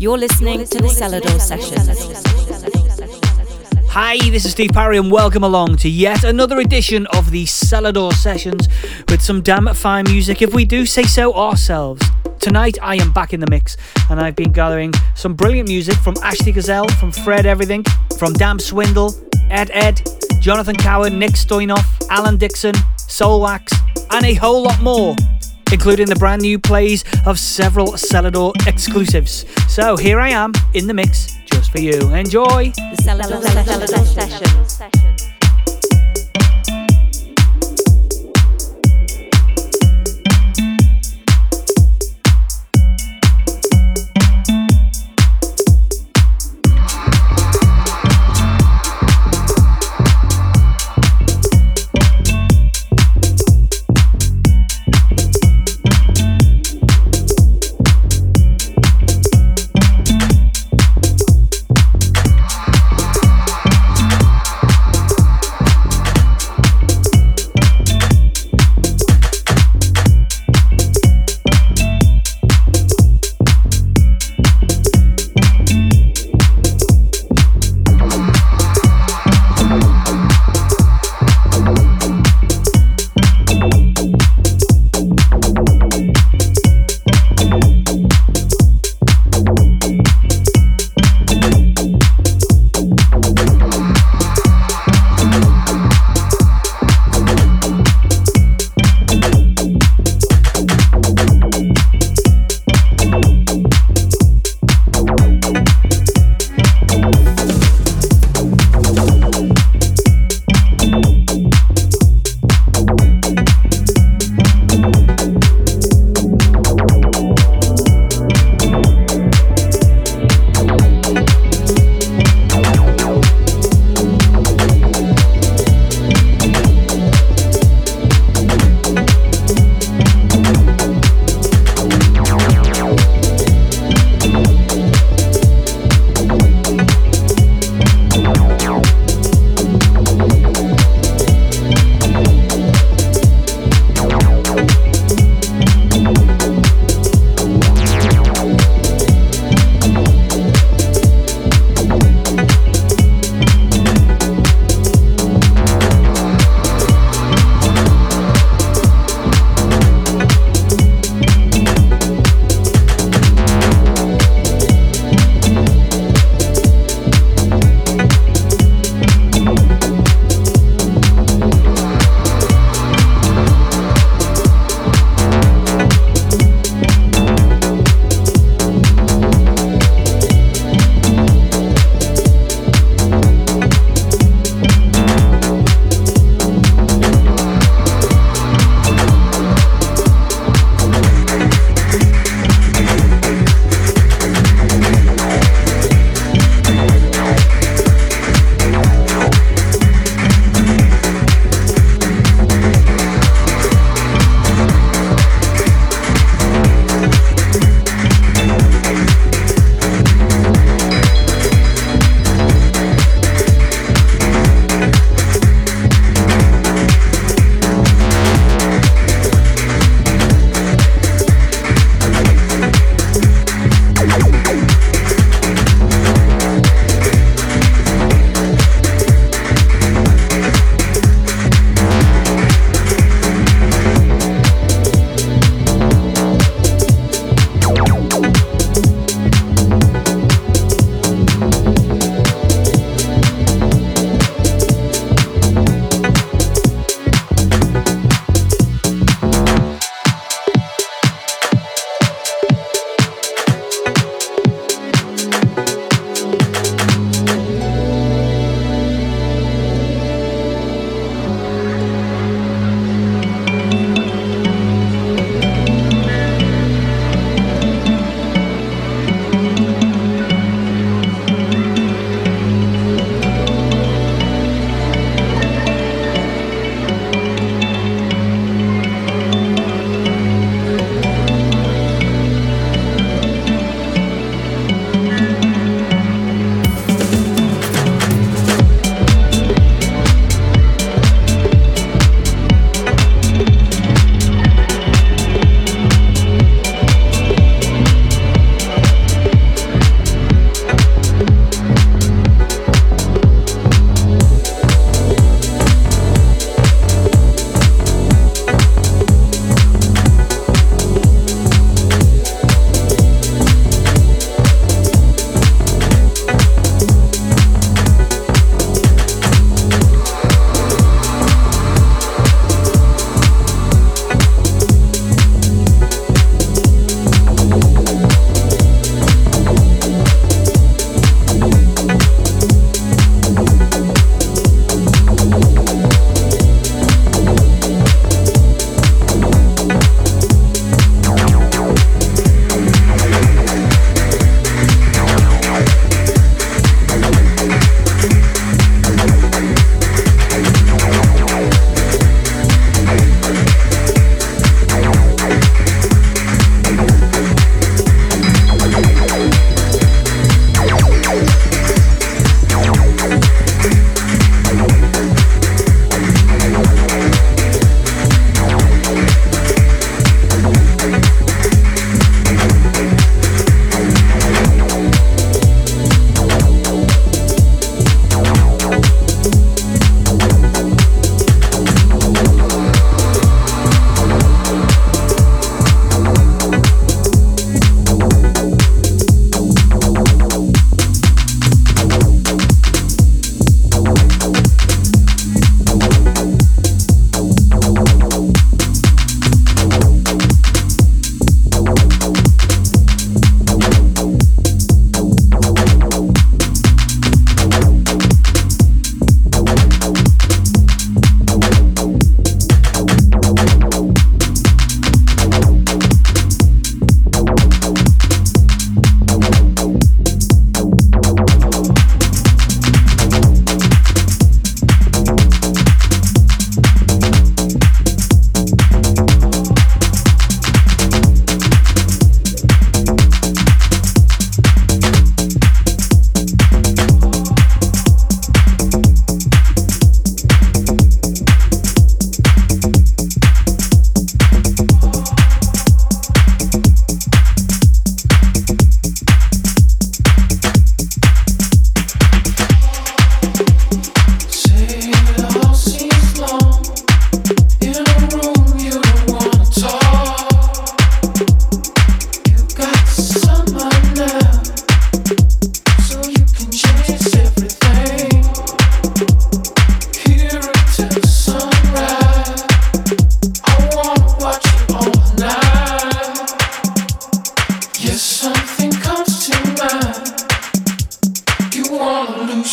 You're listening to the Selador Sessions. Hi, this is Steve Parry, and welcome along to yet another edition of the Selador Sessions with some damn fine music, if we do say so ourselves. Tonight, I am back in the mix, and I've been gathering some brilliant music from Ashley Gazelle, from Fred Everything, from Dam Swindle, Ed Ed, Jonathan Cowan, Nick Stoynoff, Alan Dixon, Soulwax, and a whole lot more including the brand new plays of several Selador exclusives. So here I am in the mix just for you. Enjoy! The Selador, Selador Sessions.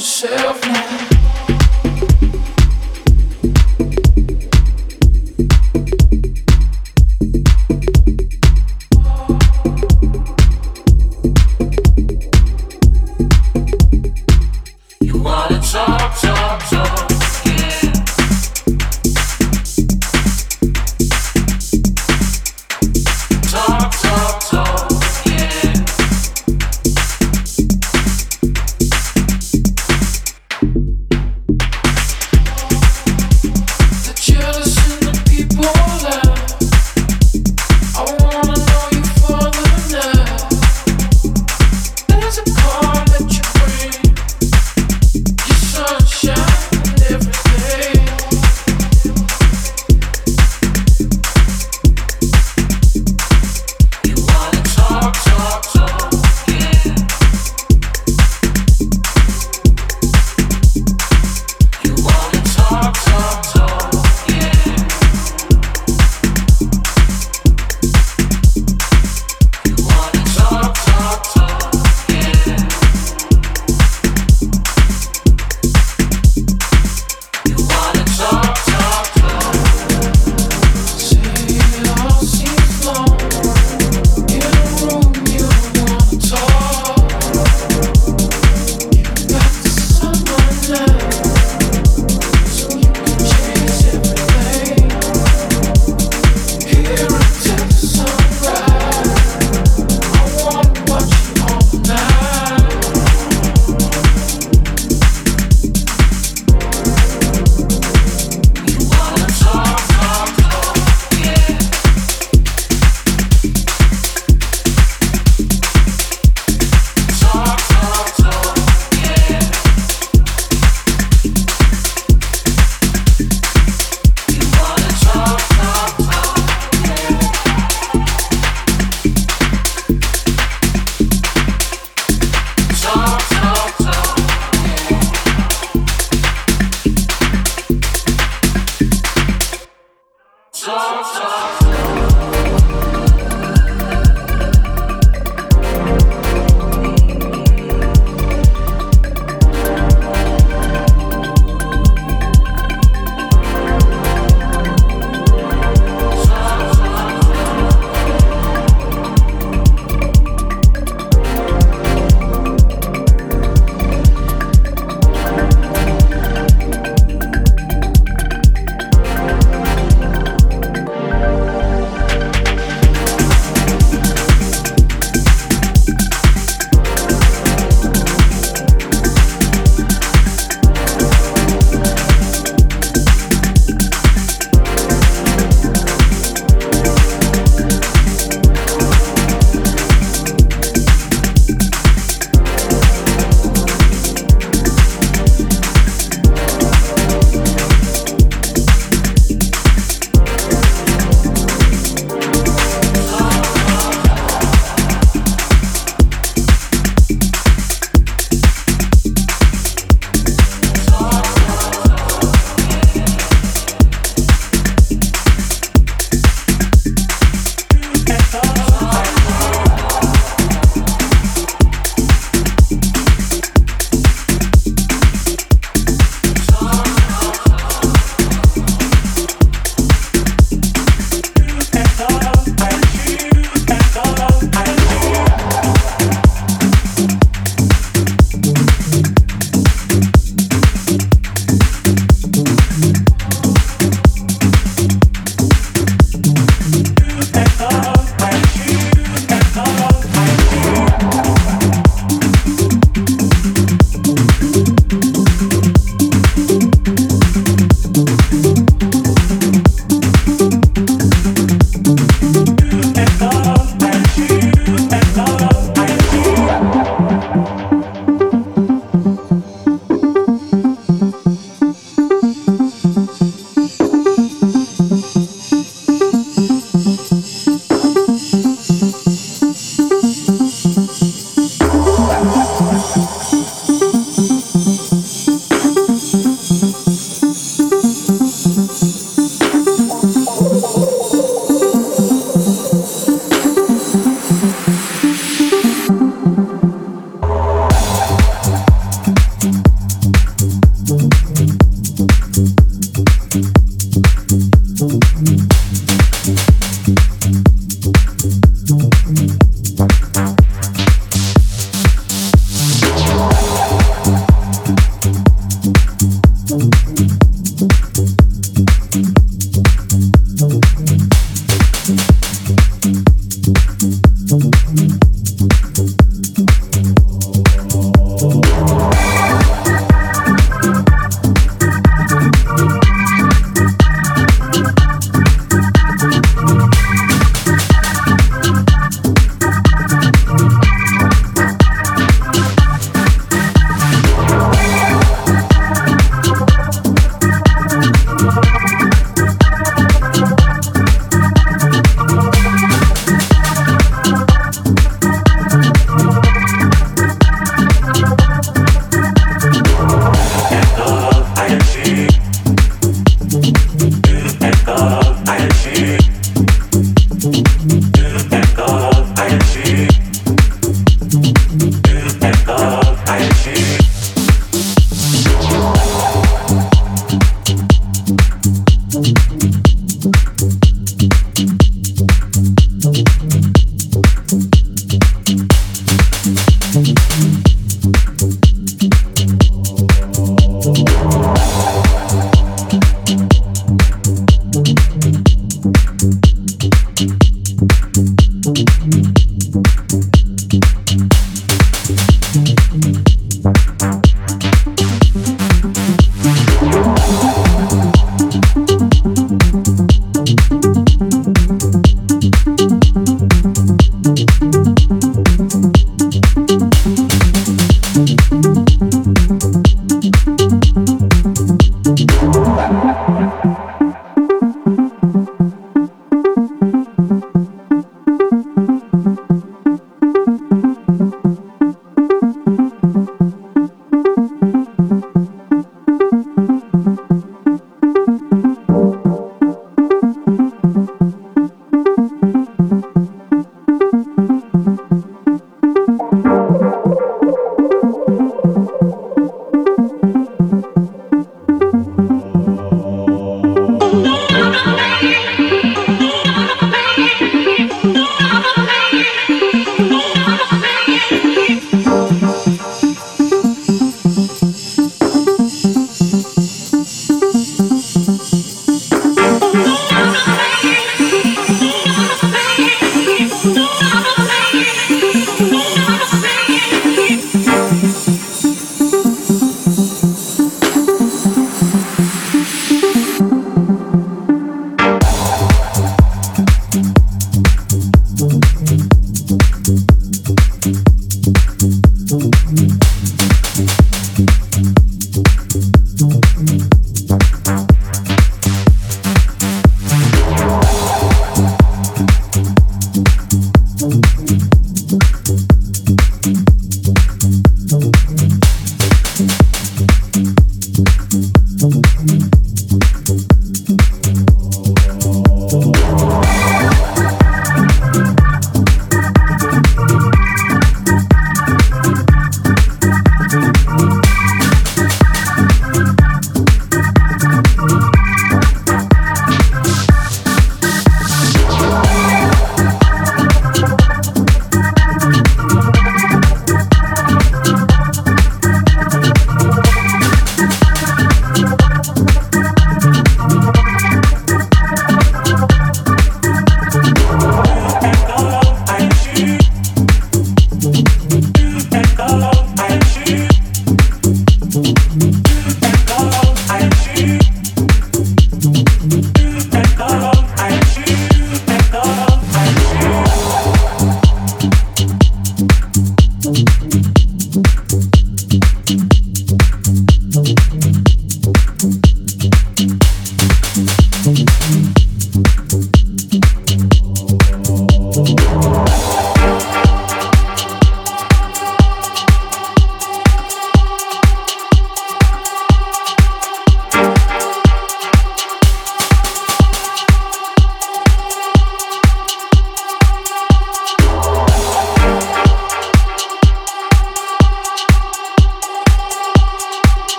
yourself now.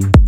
right.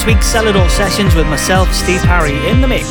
This week's Selador Sessions with myself, Steve Parry, in the mix.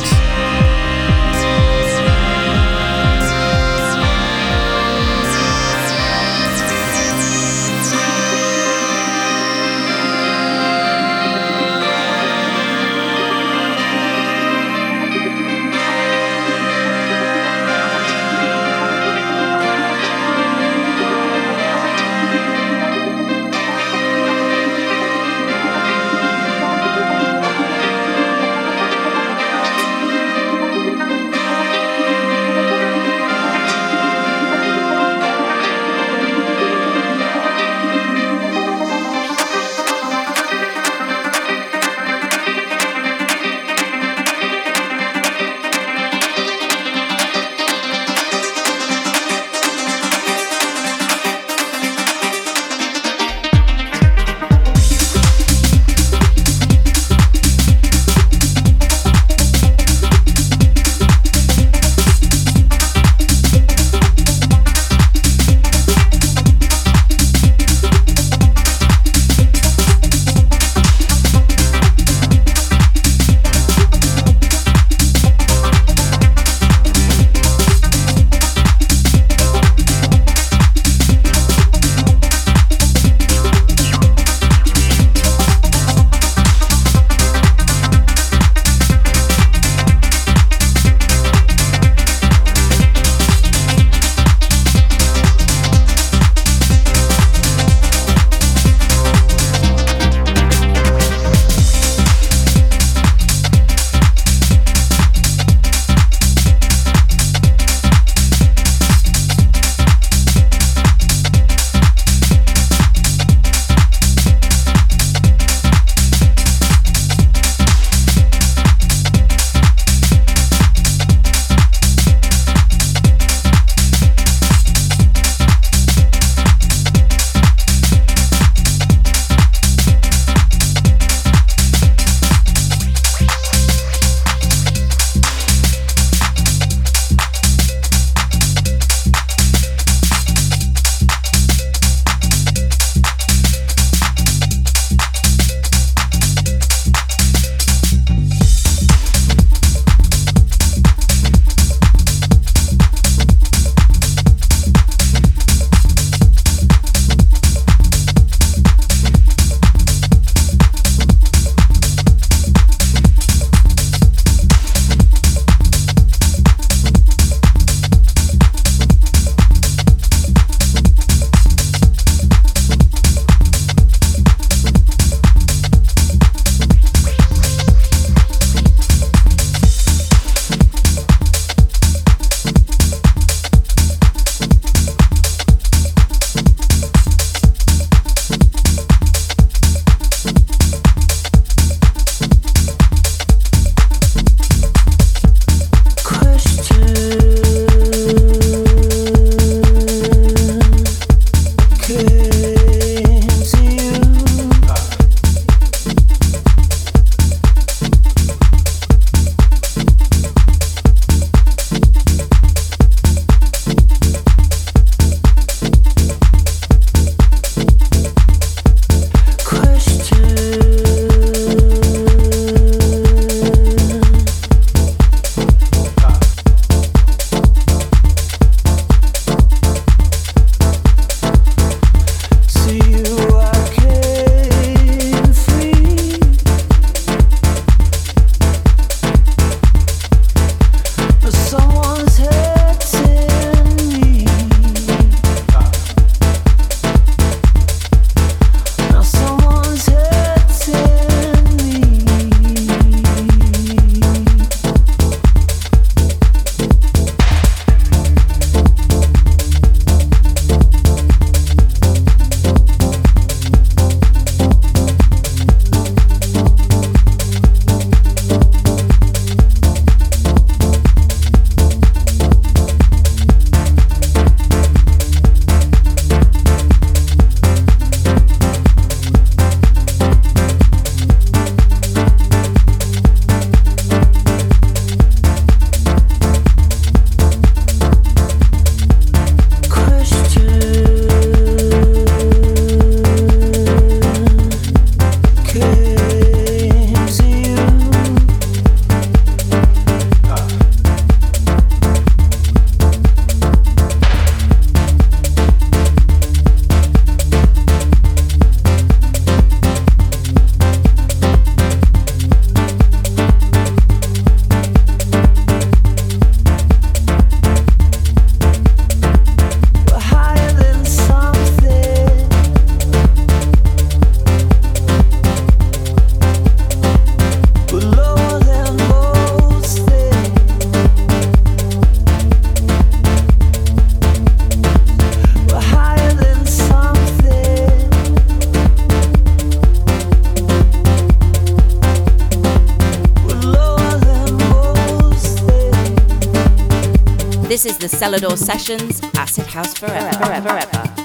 The Selador Sessions Acid House Forever. forever, forever.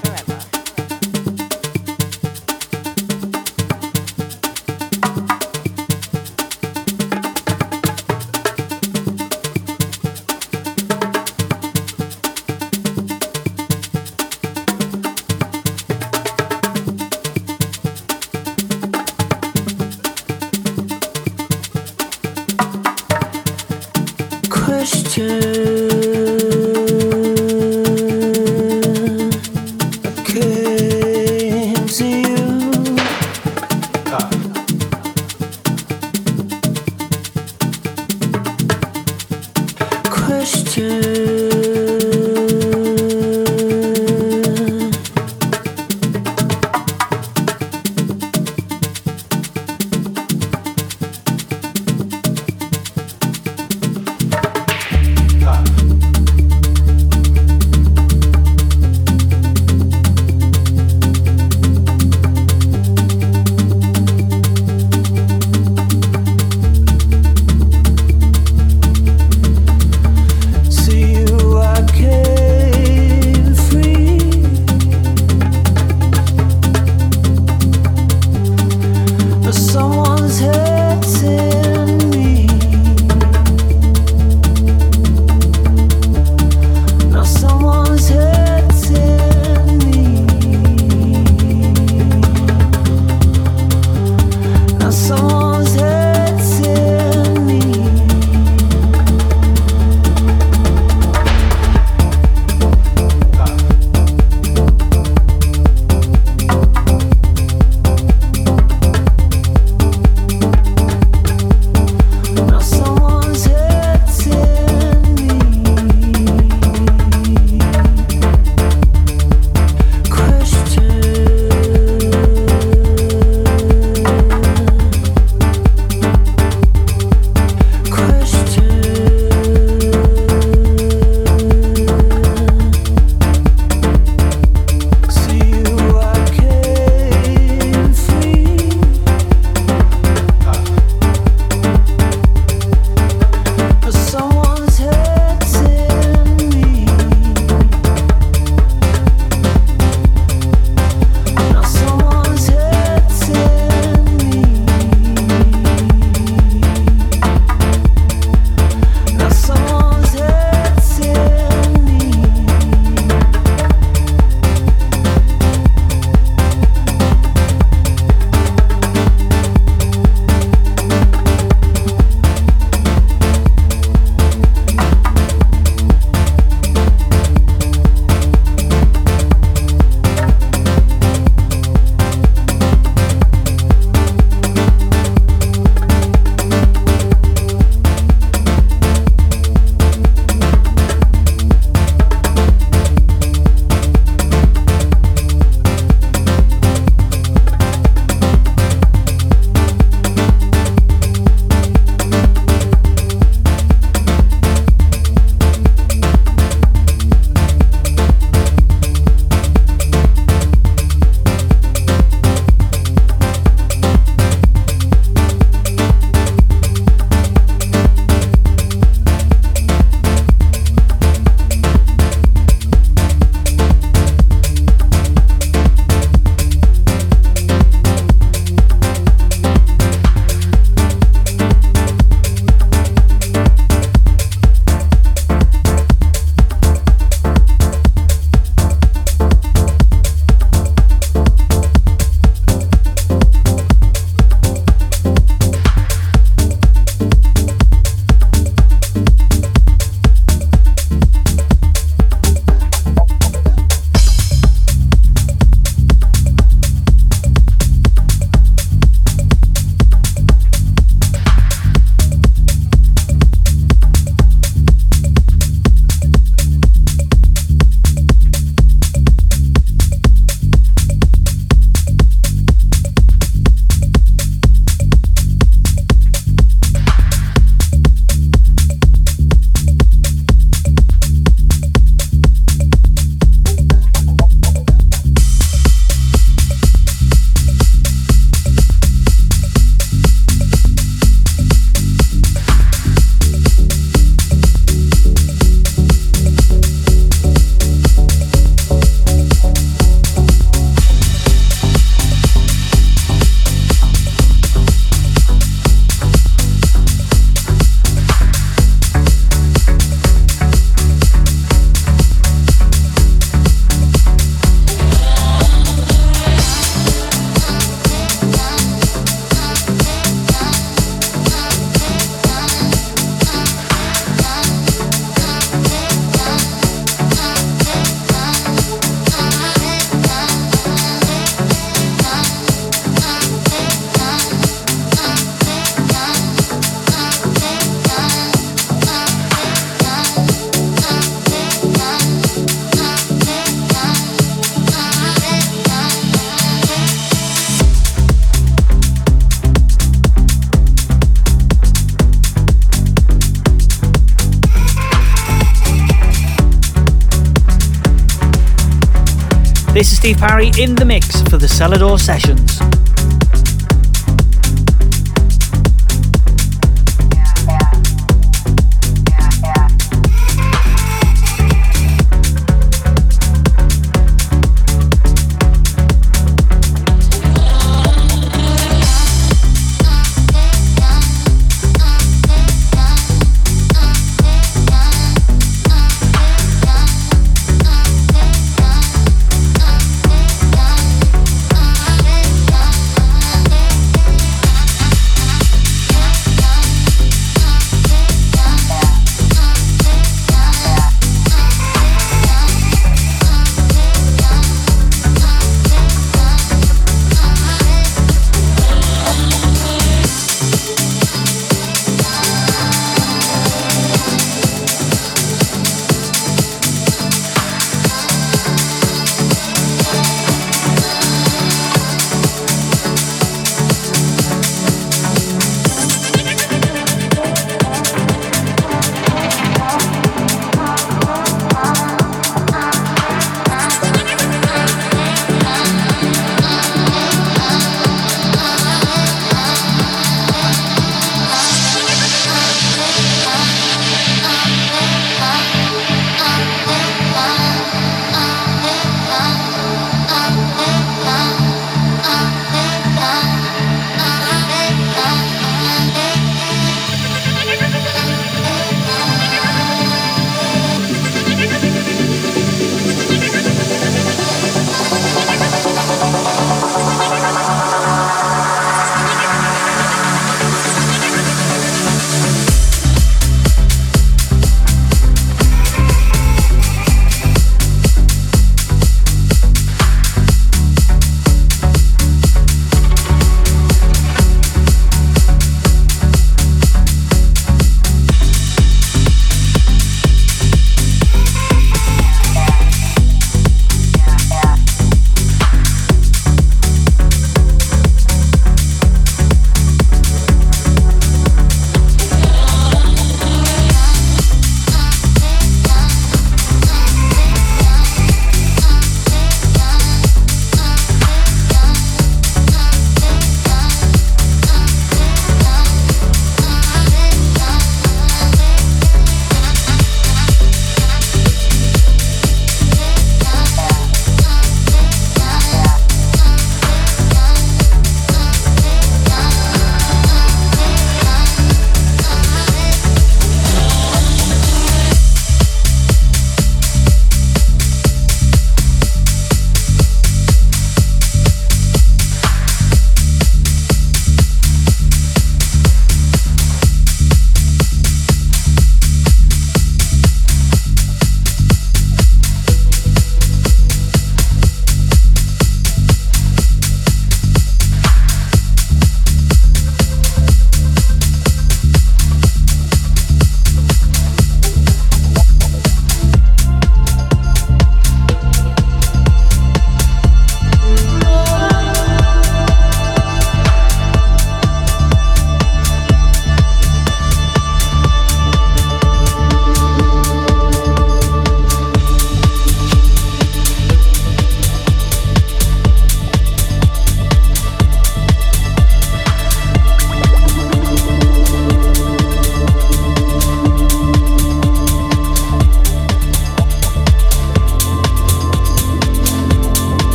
This is Steve Parry in the mix for the Selador Sessions.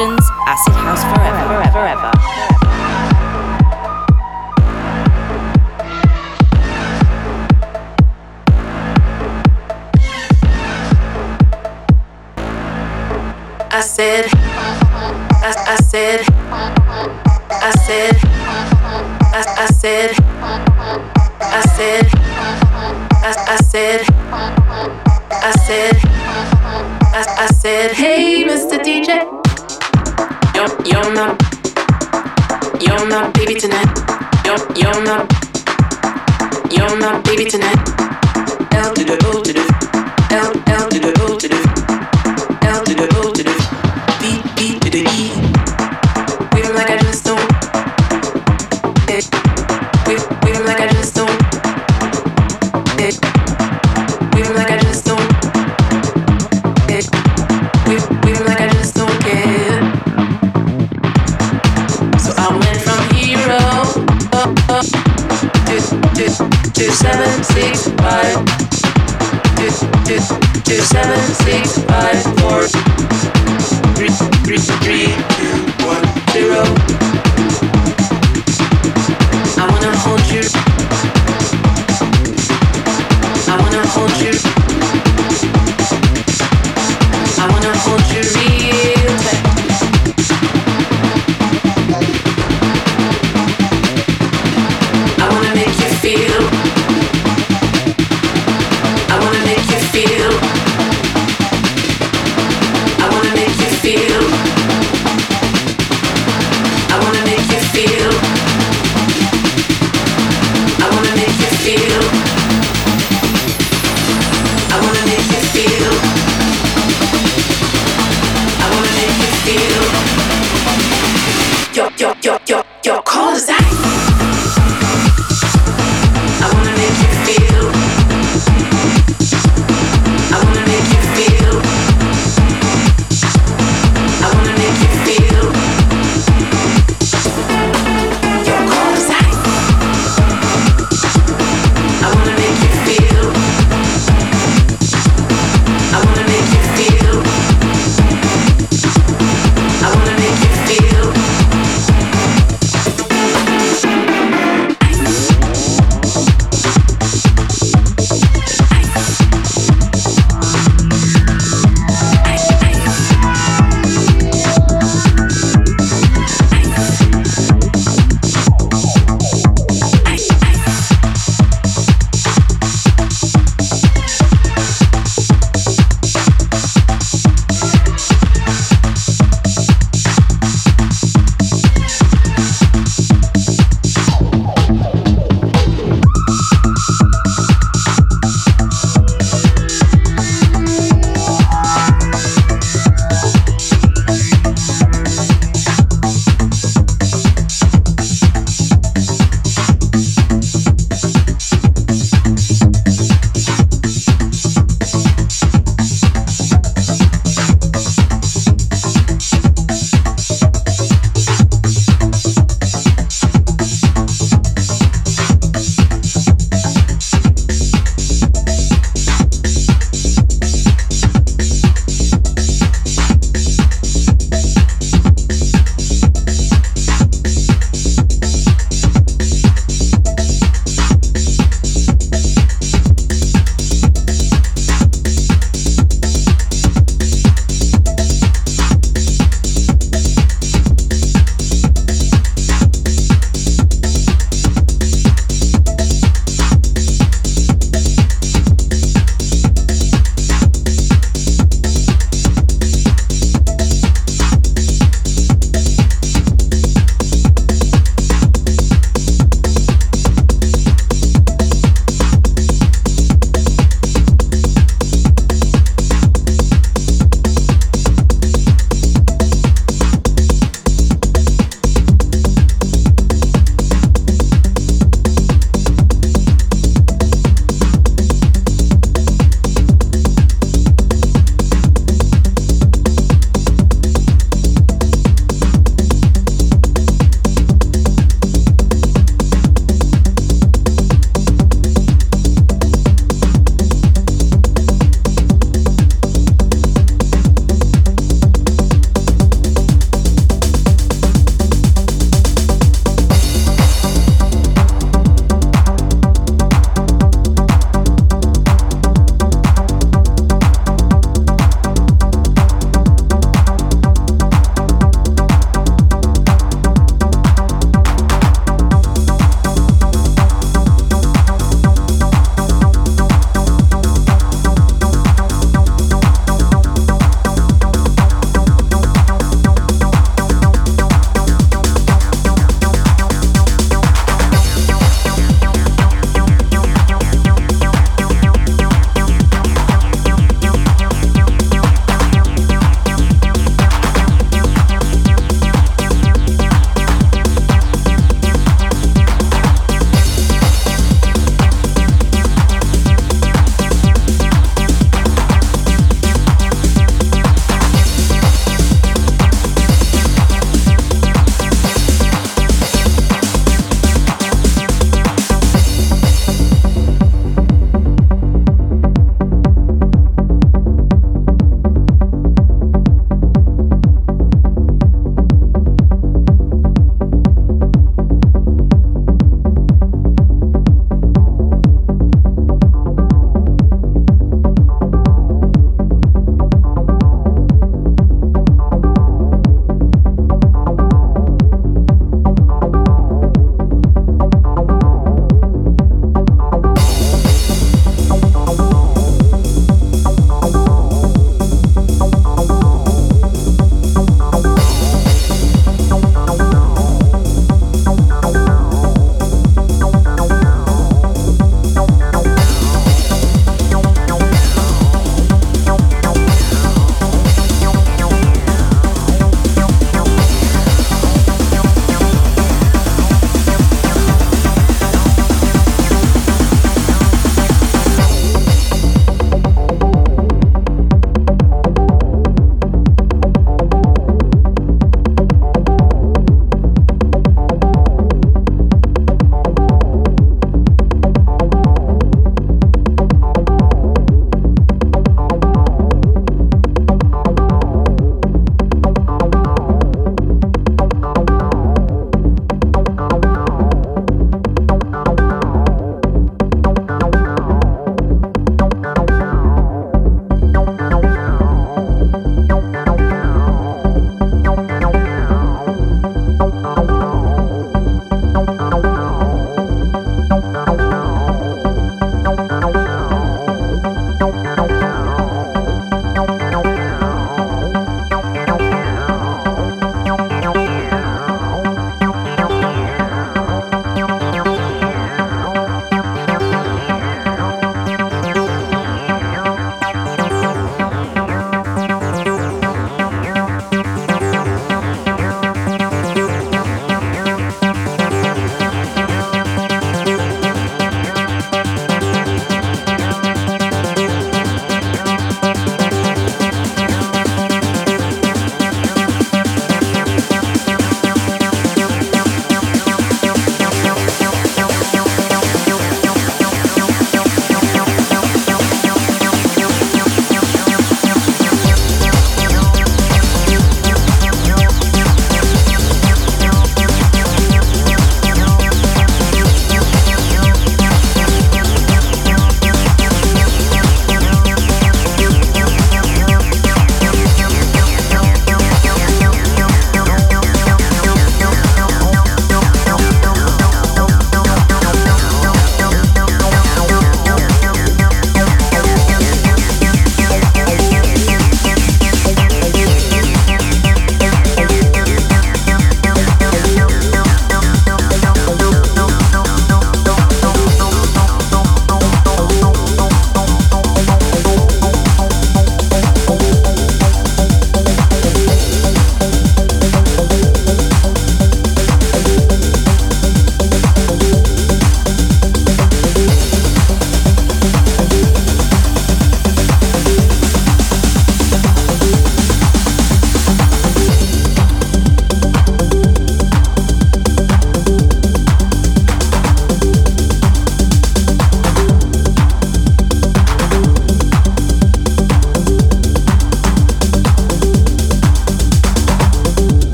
Sessions, Acid House forever, forever. forever. I said, I, I said, I said, I, I said, I said, I, I said, I said, I, I said, hey, Mr. DJ. You're, my, you're my baby tonight. You're, my, you're my baby tonight. L to the O to the, L L to the.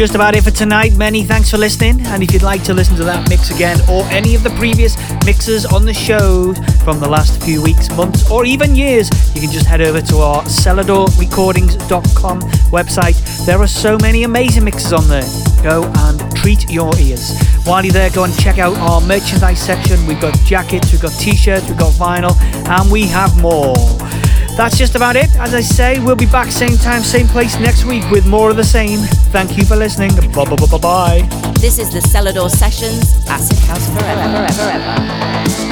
Just about it for tonight. Many thanks for listening. And if you'd like to listen to that mix again or any of the previous mixes on the show from the last few weeks, months, or even years, you can just head over to our seladorrecordings.com website. There are so many amazing mixes on there. Go and treat your ears. While you're there, go and check out our merchandise section. We've got jackets, we've got t shirts, we've got vinyl, and we have more. That's just about it. As I say, we'll be back same time, same place next week with more of the same. Thank you for listening. Bye bye bye bye. This is the Selador Sessions Acid House Forever. forever, forever.